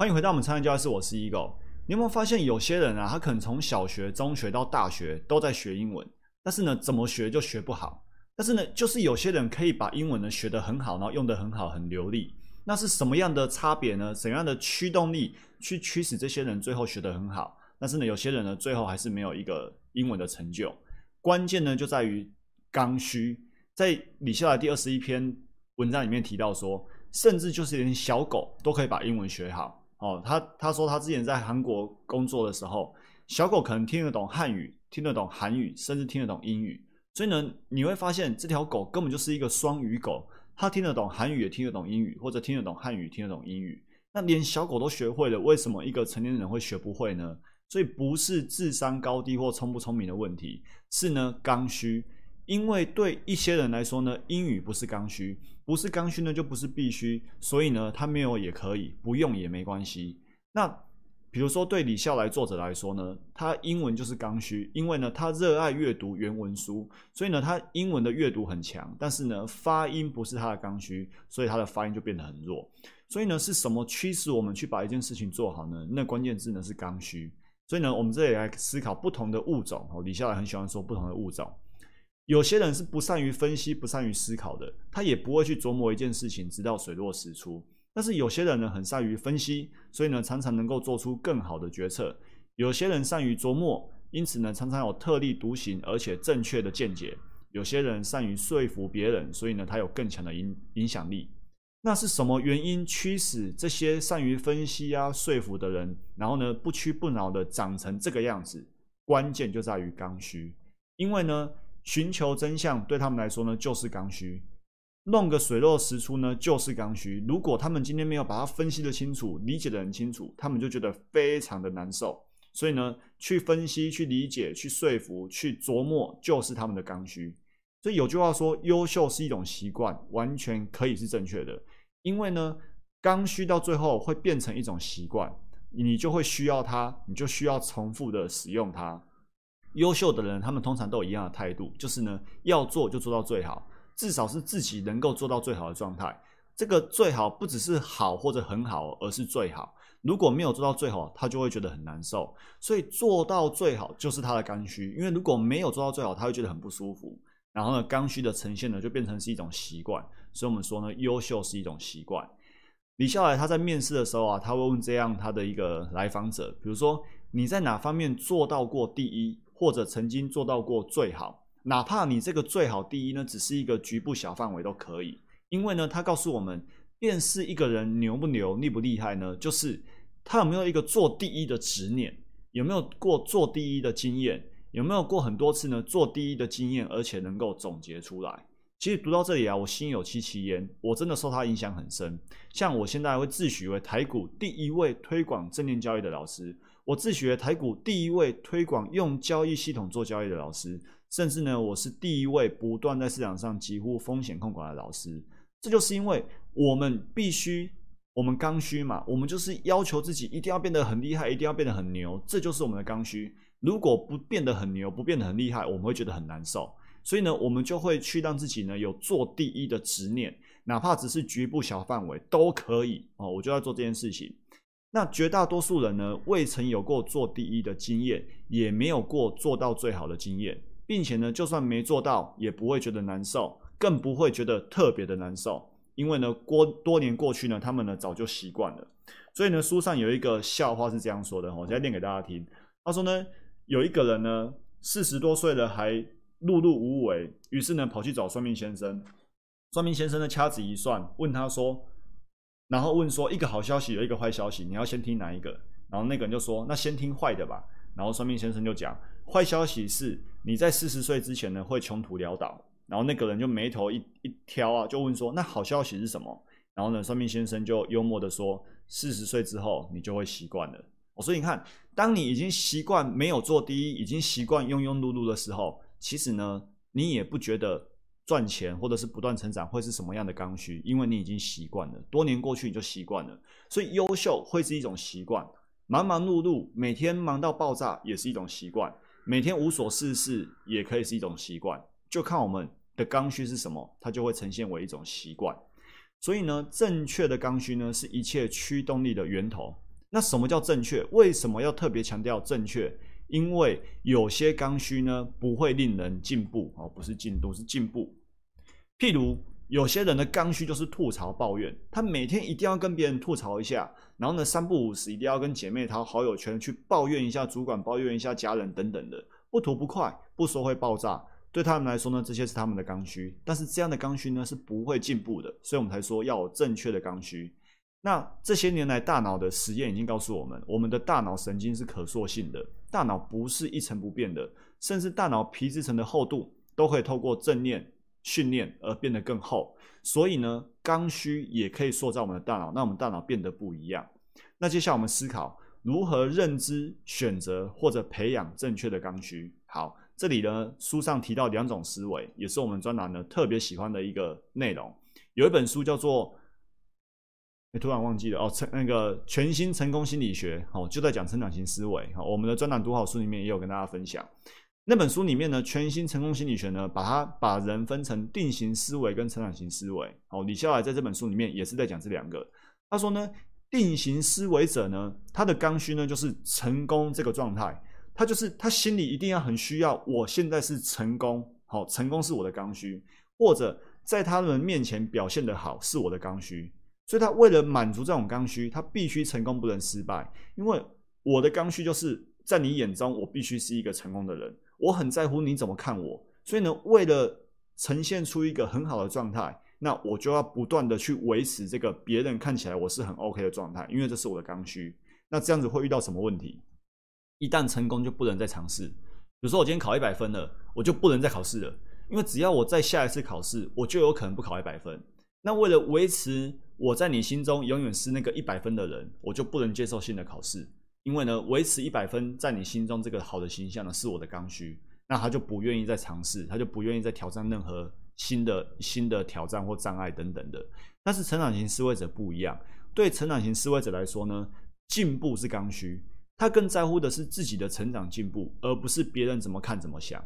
欢迎回到我们参与教室，我是 Ego。你有没有发现有些人啊，他可能从小学、中学到大学都在学英文，但是呢，怎么学就学不好。但是呢，就是有些人可以把英文呢学得很好，然后用得很好，很流利。那是什么样的差别呢？怎样的驱动力去驱使这些人最后学得很好？但是呢，有些人呢，最后还是没有一个英文的成就。关键呢，就在于刚需。在李笑来第二十一篇文章里面提到说，甚至就是连小狗都可以把英文学好。哦，他他说他之前在韩国工作的时候，小狗可能听得懂汉语，听得懂韩语，甚至听得懂英语。所以呢，你会发现这条狗根本就是一个双语狗，它听得懂韩语，也听得懂英语，或者听得懂汉语，听得懂英语。那连小狗都学会了，为什么一个成年人会学不会呢？所以不是智商高低或聪不聪明的问题，是呢刚需。因为对一些人来说呢，英语不是刚需，不是刚需呢就不是必须，所以呢他没有也可以，不用也没关系。那比如说对李笑来作者来说呢，他英文就是刚需，因为呢他热爱阅读原文书，所以呢他英文的阅读很强，但是呢发音不是他的刚需，所以他的发音就变得很弱。所以呢是什么驱使我们去把一件事情做好呢？那关键字呢是刚需。所以呢我们这里来思考不同的物种哦，李笑来很喜欢说不同的物种。有些人是不善于分析、不善于思考的，他也不会去琢磨一件事情，直到水落石出。但是有些人呢，很善于分析，所以呢，常常能够做出更好的决策。有些人善于琢磨，因此呢，常常有特立独行而且正确的见解。有些人善于说服别人，所以呢，他有更强的影影响力。那是什么原因驱使这些善于分析啊、说服的人，然后呢，不屈不挠的长成这个样子？关键就在于刚需，因为呢。寻求真相对他们来说呢，就是刚需；弄个水落石出呢，就是刚需。如果他们今天没有把它分析的清楚、理解的很清楚，他们就觉得非常的难受。所以呢，去分析、去理解、去说服、去琢磨，就是他们的刚需。所以有句话说，优秀是一种习惯，完全可以是正确的。因为呢，刚需到最后会变成一种习惯，你就会需要它，你就需要重复的使用它。优秀的人，他们通常都有一样的态度，就是呢，要做就做到最好，至少是自己能够做到最好的状态。这个最好不只是好或者很好，而是最好。如果没有做到最好，他就会觉得很难受。所以做到最好就是他的刚需，因为如果没有做到最好，他会觉得很不舒服。然后呢，刚需的呈现呢，就变成是一种习惯。所以我们说呢，优秀是一种习惯。李笑来他在面试的时候啊，他会问这样他的一个来访者，比如说你在哪方面做到过第一？或者曾经做到过最好，哪怕你这个最好第一呢，只是一个局部小范围都可以。因为呢，他告诉我们，辨识一个人牛不牛、厉不厉害呢，就是他有没有一个做第一的执念，有没有过做第一的经验，有没有过很多次呢做第一的经验，而且能够总结出来。其实读到这里啊，我心有戚戚焉，我真的受他影响很深。像我现在会自诩为台股第一位推广正念教育的老师。我自学台股第一位推广用交易系统做交易的老师，甚至呢，我是第一位不断在市场上几乎风险控管的老师。这就是因为我们必须，我们刚需嘛，我们就是要求自己一定要变得很厉害，一定要变得很牛，这就是我们的刚需。如果不变得很牛，不变得很厉害，我们会觉得很难受。所以呢，我们就会去让自己呢有做第一的执念，哪怕只是局部小范围都可以哦，我就要做这件事情。那绝大多数人呢，未曾有过做第一的经验，也没有过做到最好的经验，并且呢，就算没做到，也不会觉得难受，更不会觉得特别的难受，因为呢，过多年过去呢，他们呢早就习惯了。所以呢，书上有一个笑话是这样说的，我现在念给大家听。他说呢，有一个人呢，四十多岁了还碌碌无为，于是呢，跑去找算命先生。算命先生呢，掐指一算，问他说。然后问说一个好消息有一个坏消息，你要先听哪一个？然后那个人就说那先听坏的吧。然后算命先生就讲坏消息是你在四十岁之前呢会穷途潦倒。然后那个人就眉头一一挑啊，就问说那好消息是什么？然后呢算命先生就幽默的说四十岁之后你就会习惯了。所以你看，当你已经习惯没有做第一，已经习惯庸庸碌碌的时候，其实呢你也不觉得。赚钱或者是不断成长会是什么样的刚需？因为你已经习惯了，多年过去你就习惯了，所以优秀会是一种习惯。忙忙碌碌，每天忙到爆炸也是一种习惯，每天无所事事也可以是一种习惯，就看我们的刚需是什么，它就会呈现为一种习惯。所以呢，正确的刚需呢，是一切驱动力的源头。那什么叫正确？为什么要特别强调正确？因为有些刚需呢不会令人进步哦，不是进度是进步。譬如有些人的刚需就是吐槽抱怨，他每天一定要跟别人吐槽一下，然后呢三不五时一定要跟姐妹淘好友圈去抱怨一下主管，抱怨一下家人等等的，不吐不快，不说会爆炸。对他们来说呢，这些是他们的刚需，但是这样的刚需呢是不会进步的，所以我们才说要有正确的刚需。那这些年来，大脑的实验已经告诉我们，我们的大脑神经是可塑性的，大脑不是一成不变的，甚至大脑皮质层的厚度都可以透过正念训练而变得更厚。所以呢，刚需也可以塑造我们的大脑，让我们大脑变得不一样。那接下来我们思考如何认知、选择或者培养正确的刚需。好，这里呢书上提到两种思维，也是我们专栏呢特别喜欢的一个内容。有一本书叫做。突然忘记了哦，成那个全新成功心理学哦，就在讲成长型思维哈。我们的专栏读好书里面也有跟大家分享那本书里面呢，全新成功心理学呢，把它把人分成定型思维跟成长型思维。哦，李笑来在这本书里面也是在讲这两个。他说呢，定型思维者呢，他的刚需呢就是成功这个状态，他就是他心里一定要很需要，我现在是成功，好，成功是我的刚需，或者在他们面前表现的好是我的刚需。所以他为了满足这种刚需，他必须成功不能失败。因为我的刚需就是在你眼中，我必须是一个成功的人。我很在乎你怎么看我。所以呢，为了呈现出一个很好的状态，那我就要不断的去维持这个别人看起来我是很 OK 的状态，因为这是我的刚需。那这样子会遇到什么问题？一旦成功就不能再尝试。比如说我今天考一百分了，我就不能再考试了，因为只要我再下一次考试，我就有可能不考一百分。那为了维持我在你心中永远是那个一百分的人，我就不能接受新的考试，因为呢，维持一百分在你心中这个好的形象呢，是我的刚需。那他就不愿意再尝试，他就不愿意再挑战任何新的新的挑战或障碍等等的。但是成长型思维者不一样，对成长型思维者来说呢，进步是刚需，他更在乎的是自己的成长进步，而不是别人怎么看怎么想。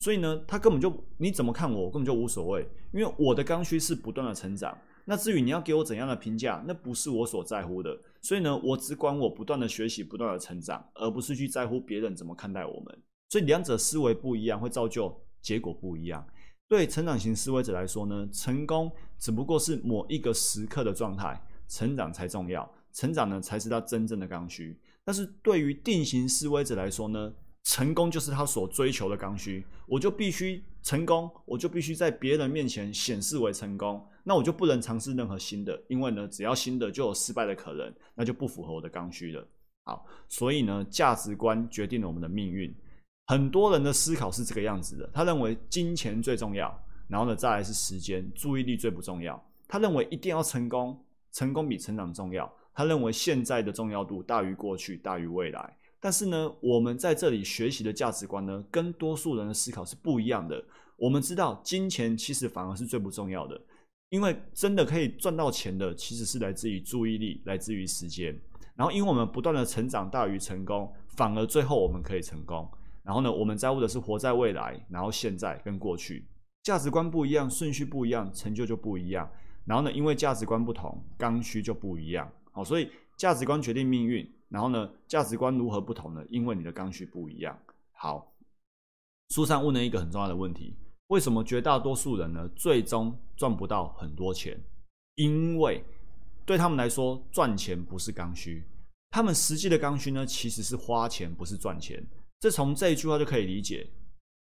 所以呢，他根本就你怎么看我，根本就无所谓，因为我的刚需是不断的成长。那至于你要给我怎样的评价，那不是我所在乎的。所以呢，我只管我不断的学习，不断的成长，而不是去在乎别人怎么看待我们。所以两者思维不一样，会造就结果不一样。对成长型思维者来说呢，成功只不过是某一个时刻的状态，成长才重要，成长呢才是他真正的刚需。但是对于定型思维者来说呢？成功就是他所追求的刚需，我就必须成功，我就必须在别人面前显示为成功，那我就不能尝试任何新的，因为呢，只要新的就有失败的可能，那就不符合我的刚需了。好，所以呢，价值观决定了我们的命运。很多人的思考是这个样子的，他认为金钱最重要，然后呢，再来是时间，注意力最不重要。他认为一定要成功，成功比成长重要。他认为现在的重要度大于过去，大于未来。但是呢，我们在这里学习的价值观呢，跟多数人的思考是不一样的。我们知道，金钱其实反而是最不重要的，因为真的可以赚到钱的，其实是来自于注意力，来自于时间。然后，因为我们不断的成长大于成功，反而最后我们可以成功。然后呢，我们在乎的是活在未来，然后现在跟过去价值观不一样，顺序不一样，成就就不一样。然后呢，因为价值观不同，刚需就不一样。好，所以价值观决定命运。然后呢，价值观如何不同呢？因为你的刚需不一样。好，书上问了一个很重要的问题：为什么绝大多数人呢，最终赚不到很多钱？因为对他们来说，赚钱不是刚需，他们实际的刚需呢，其实是花钱，不是赚钱。这从这一句话就可以理解。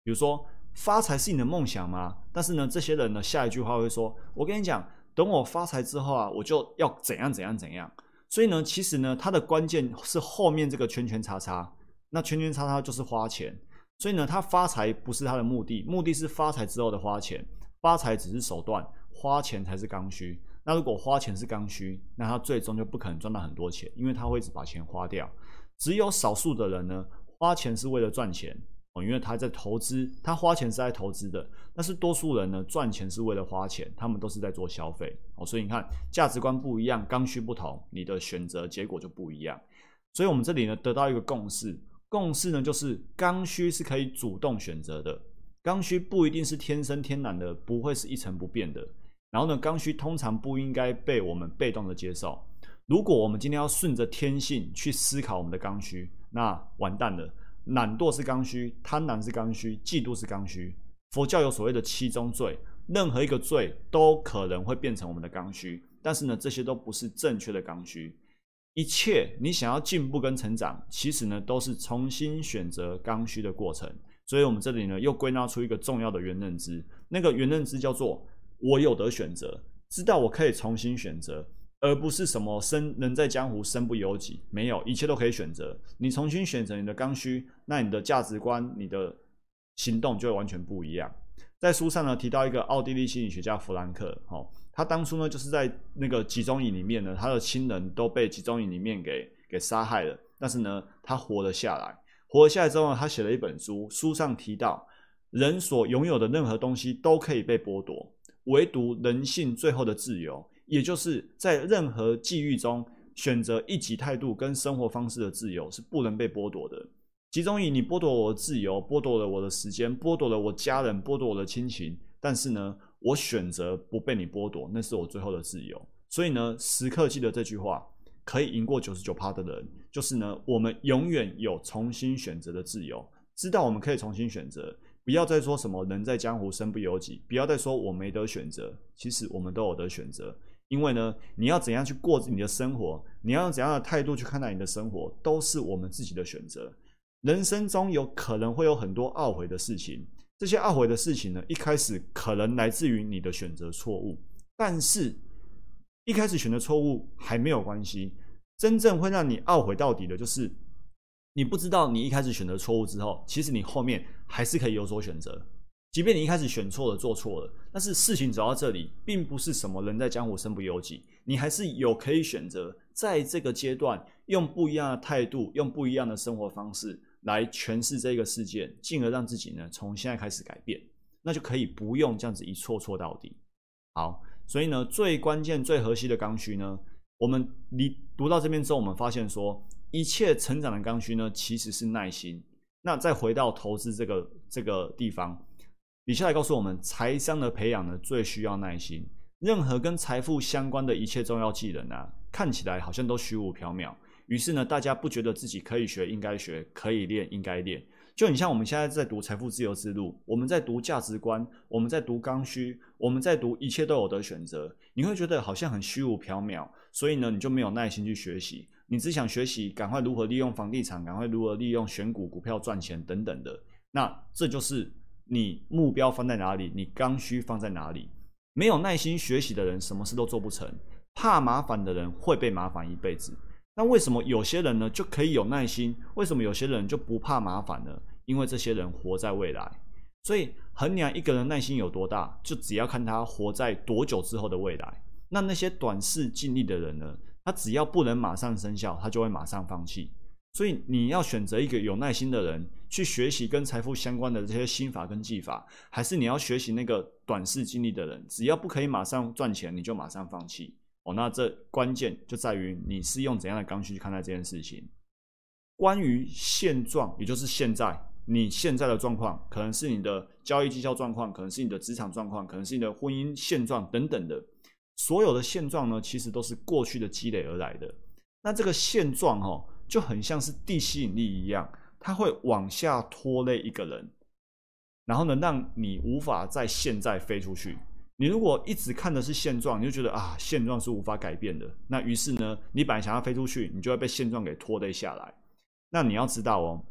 比如说，发财是你的梦想吗？但是呢，这些人呢，下一句话会说：我跟你讲，等我发财之后啊，我就要怎样怎样怎样。所以呢，其实呢，它的关键是后面这个圈圈叉叉，那圈圈叉叉就是花钱。所以呢，他发财不是他的目的，目的是发财之后的花钱，发财只是手段，花钱才是刚需。那如果花钱是刚需，那他最终就不可能赚到很多钱，因为他会一直把钱花掉。只有少数的人呢，花钱是为了赚钱。因为他在投资，他花钱是在投资的，但是多数人呢赚钱是为了花钱，他们都是在做消费哦。所以你看，价值观不一样，刚需不同，你的选择结果就不一样。所以我们这里呢得到一个共识，共识呢就是刚需是可以主动选择的，刚需不一定是天生天然的，不会是一成不变的。然后呢，刚需通常不应该被我们被动的接受。如果我们今天要顺着天性去思考我们的刚需，那完蛋了。懒惰是刚需，贪婪是刚需，嫉妒是刚需。佛教有所谓的七宗罪，任何一个罪都可能会变成我们的刚需，但是呢，这些都不是正确的刚需。一切你想要进步跟成长，其实呢，都是重新选择刚需的过程。所以，我们这里呢，又归纳出一个重要的原认知，那个原认知叫做我有得选择，知道我可以重新选择。而不是什么生人在江湖身不由己，没有一切都可以选择。你重新选择你的刚需，那你的价值观、你的行动就会完全不一样。在书上呢提到一个奥地利心理学家弗兰克，哦，他当初呢就是在那个集中营里面呢，他的亲人都被集中营里面给给杀害了，但是呢他活了下来。活了下来之后呢，他写了一本书，书上提到人所拥有的任何东西都可以被剥夺，唯独人性最后的自由。也就是在任何际遇中选择一己态度跟生活方式的自由是不能被剥夺的。集中营，你剥夺我的自由，剥夺了我的时间，剥夺了我家人，剥夺我的亲情。但是呢，我选择不被你剥夺，那是我最后的自由。所以呢，时刻记得这句话：可以赢过九十九趴的人，就是呢，我们永远有重新选择的自由。知道我们可以重新选择，不要再说什么人在江湖身不由己，不要再说我没得选择。其实我们都有得选择。因为呢，你要怎样去过你的生活，你要用怎样的态度去看待你的生活，都是我们自己的选择。人生中有可能会有很多懊悔的事情，这些懊悔的事情呢，一开始可能来自于你的选择错误，但是一开始选择错误还没有关系，真正会让你懊悔到底的，就是你不知道你一开始选择错误之后，其实你后面还是可以有所选择。即便你一开始选错了、做错了，但是事情走到这里，并不是什么人在江湖身不由己，你还是有可以选择，在这个阶段用不一样的态度、用不一样的生活方式来诠释这个事件，进而让自己呢从现在开始改变，那就可以不用这样子一错错到底。好，所以呢，最关键、最核心的刚需呢，我们你读到这边之后，我们发现说，一切成长的刚需呢，其实是耐心。那再回到投资这个这个地方。李下来告诉我们，财商的培养呢，最需要耐心。任何跟财富相关的一切重要技能啊，看起来好像都虚无缥缈。于是呢，大家不觉得自己可以学、应该学、可以练、应该练。就你像我们现在在读《财富自由之路》，我们在读价值观，我们在读刚需，我们在读一切都有的选择。你会觉得好像很虚无缥缈，所以呢，你就没有耐心去学习。你只想学习赶快如何利用房地产，赶快如何利用选股、股票赚钱等等的。那这就是。你目标放在哪里？你刚需放在哪里？没有耐心学习的人，什么事都做不成。怕麻烦的人会被麻烦一辈子。那为什么有些人呢就可以有耐心？为什么有些人就不怕麻烦呢？因为这些人活在未来。所以衡量一个人耐心有多大，就只要看他活在多久之后的未来。那那些短视尽力的人呢？他只要不能马上生效，他就会马上放弃。所以你要选择一个有耐心的人去学习跟财富相关的这些心法跟技法，还是你要学习那个短视尽力的人？只要不可以马上赚钱，你就马上放弃哦。那这关键就在于你是用怎样的刚需去看待这件事情。关于现状，也就是现在你现在的状况，可能是你的交易绩效状况，可能是你的职场状况，可能是你的婚姻现状等等的。所有的现状呢，其实都是过去的积累而来的。那这个现状，哈。就很像是地吸引力一样，它会往下拖累一个人，然后呢，让你无法在现在飞出去。你如果一直看的是现状，你就觉得啊，现状是无法改变的。那于是呢，你本来想要飞出去，你就会被现状给拖累下来。那你要知道哦，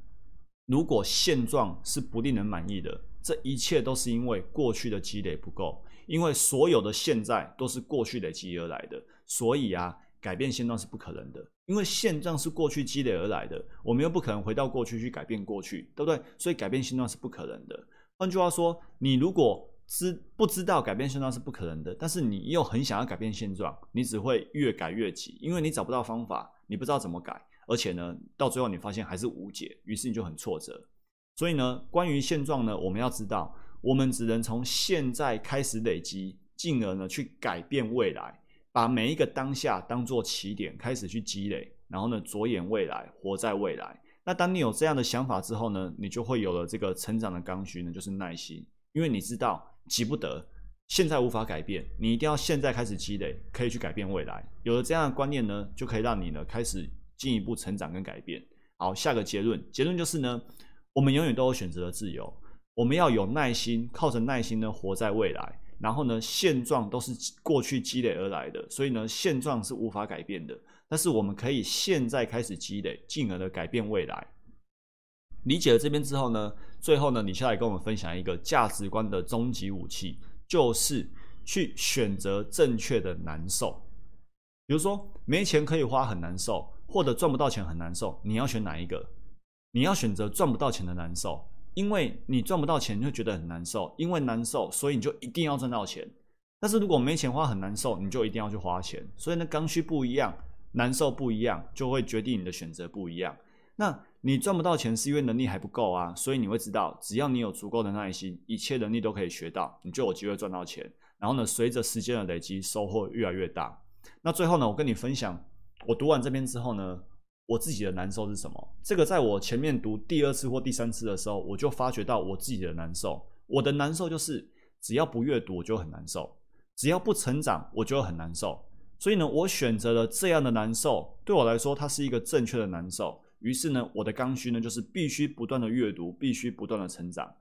如果现状是不令人满意的，这一切都是因为过去的积累不够，因为所有的现在都是过去累积而来的，所以啊。改变现状是不可能的，因为现状是过去积累而来的，我们又不可能回到过去去改变过去，对不对？所以改变现状是不可能的。换句话说，你如果知不知道改变现状是不可能的，但是你又很想要改变现状，你只会越改越急，因为你找不到方法，你不知道怎么改，而且呢，到最后你发现还是无解，于是你就很挫折。所以呢，关于现状呢，我们要知道，我们只能从现在开始累积，进而呢去改变未来。把每一个当下当做起点，开始去积累，然后呢，着眼未来，活在未来。那当你有这样的想法之后呢，你就会有了这个成长的刚需呢，就是耐心。因为你知道急不得，现在无法改变，你一定要现在开始积累，可以去改变未来。有了这样的观念呢，就可以让你呢开始进一步成长跟改变。好，下个结论，结论就是呢，我们永远都有选择的自由，我们要有耐心，靠着耐心呢活在未来。然后呢，现状都是过去积累而来的，所以呢，现状是无法改变的。但是我们可以现在开始积累，进而的改变未来。理解了这边之后呢，最后呢，你下来跟我们分享一个价值观的终极武器，就是去选择正确的难受。比如说，没钱可以花很难受，或者赚不到钱很难受，你要选哪一个？你要选择赚不到钱的难受。因为你赚不到钱，就觉得很难受。因为难受，所以你就一定要赚到钱。但是如果没钱花很难受，你就一定要去花钱。所以呢，刚需不一样，难受不一样，就会决定你的选择不一样。那你赚不到钱是因为能力还不够啊。所以你会知道，只要你有足够的耐心，一切能力都可以学到，你就有机会赚到钱。然后呢，随着时间的累积，收获越来越大。那最后呢，我跟你分享，我读完这篇之后呢。我自己的难受是什么？这个在我前面读第二次或第三次的时候，我就发觉到我自己的难受。我的难受就是，只要不阅读，我就很难受；只要不成长，我就很难受。所以呢，我选择了这样的难受，对我来说，它是一个正确的难受。于是呢，我的刚需呢，就是必须不断的阅读，必须不断的成长。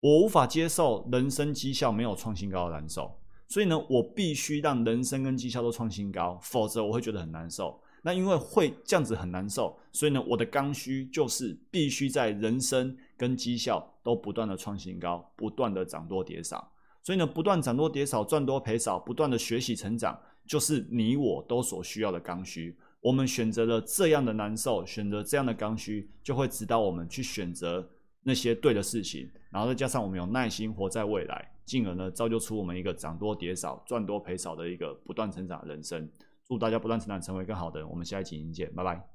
我无法接受人生绩效没有创新高的难受，所以呢，我必须让人生跟绩效都创新高，否则我会觉得很难受。那因为会这样子很难受，所以呢，我的刚需就是必须在人生跟绩效都不断的创新高，不断的涨多跌少。所以呢，不断涨多跌少，赚多赔少，不断的学习成长，就是你我都所需要的刚需。我们选择了这样的难受，选择这样的刚需，就会指导我们去选择那些对的事情。然后再加上我们有耐心活在未来，进而呢，造就出我们一个涨多跌少、赚多赔少的一个不断成长的人生。祝大家不断成长，成为更好的人。我们下一期见，拜拜。